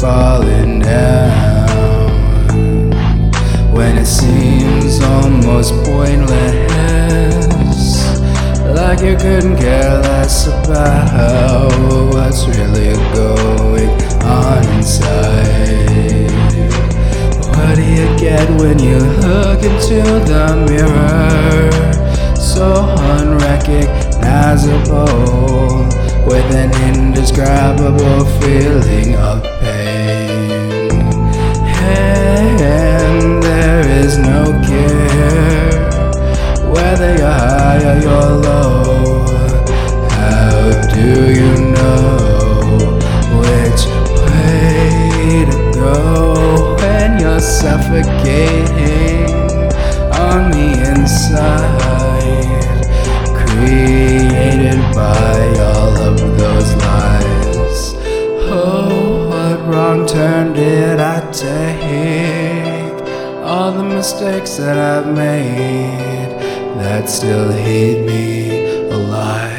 falling down when it seems almost pointless. Like you couldn't care less about what's really going on inside. What do you get when you look into the mirror? So unrecognizable, with an indescribable feeling of pain. And there is no cure, whether you're high or you're low. How do you know which way to go when you're suffocating on the inside? turn did I take? All the mistakes that I've made that still hate me alive.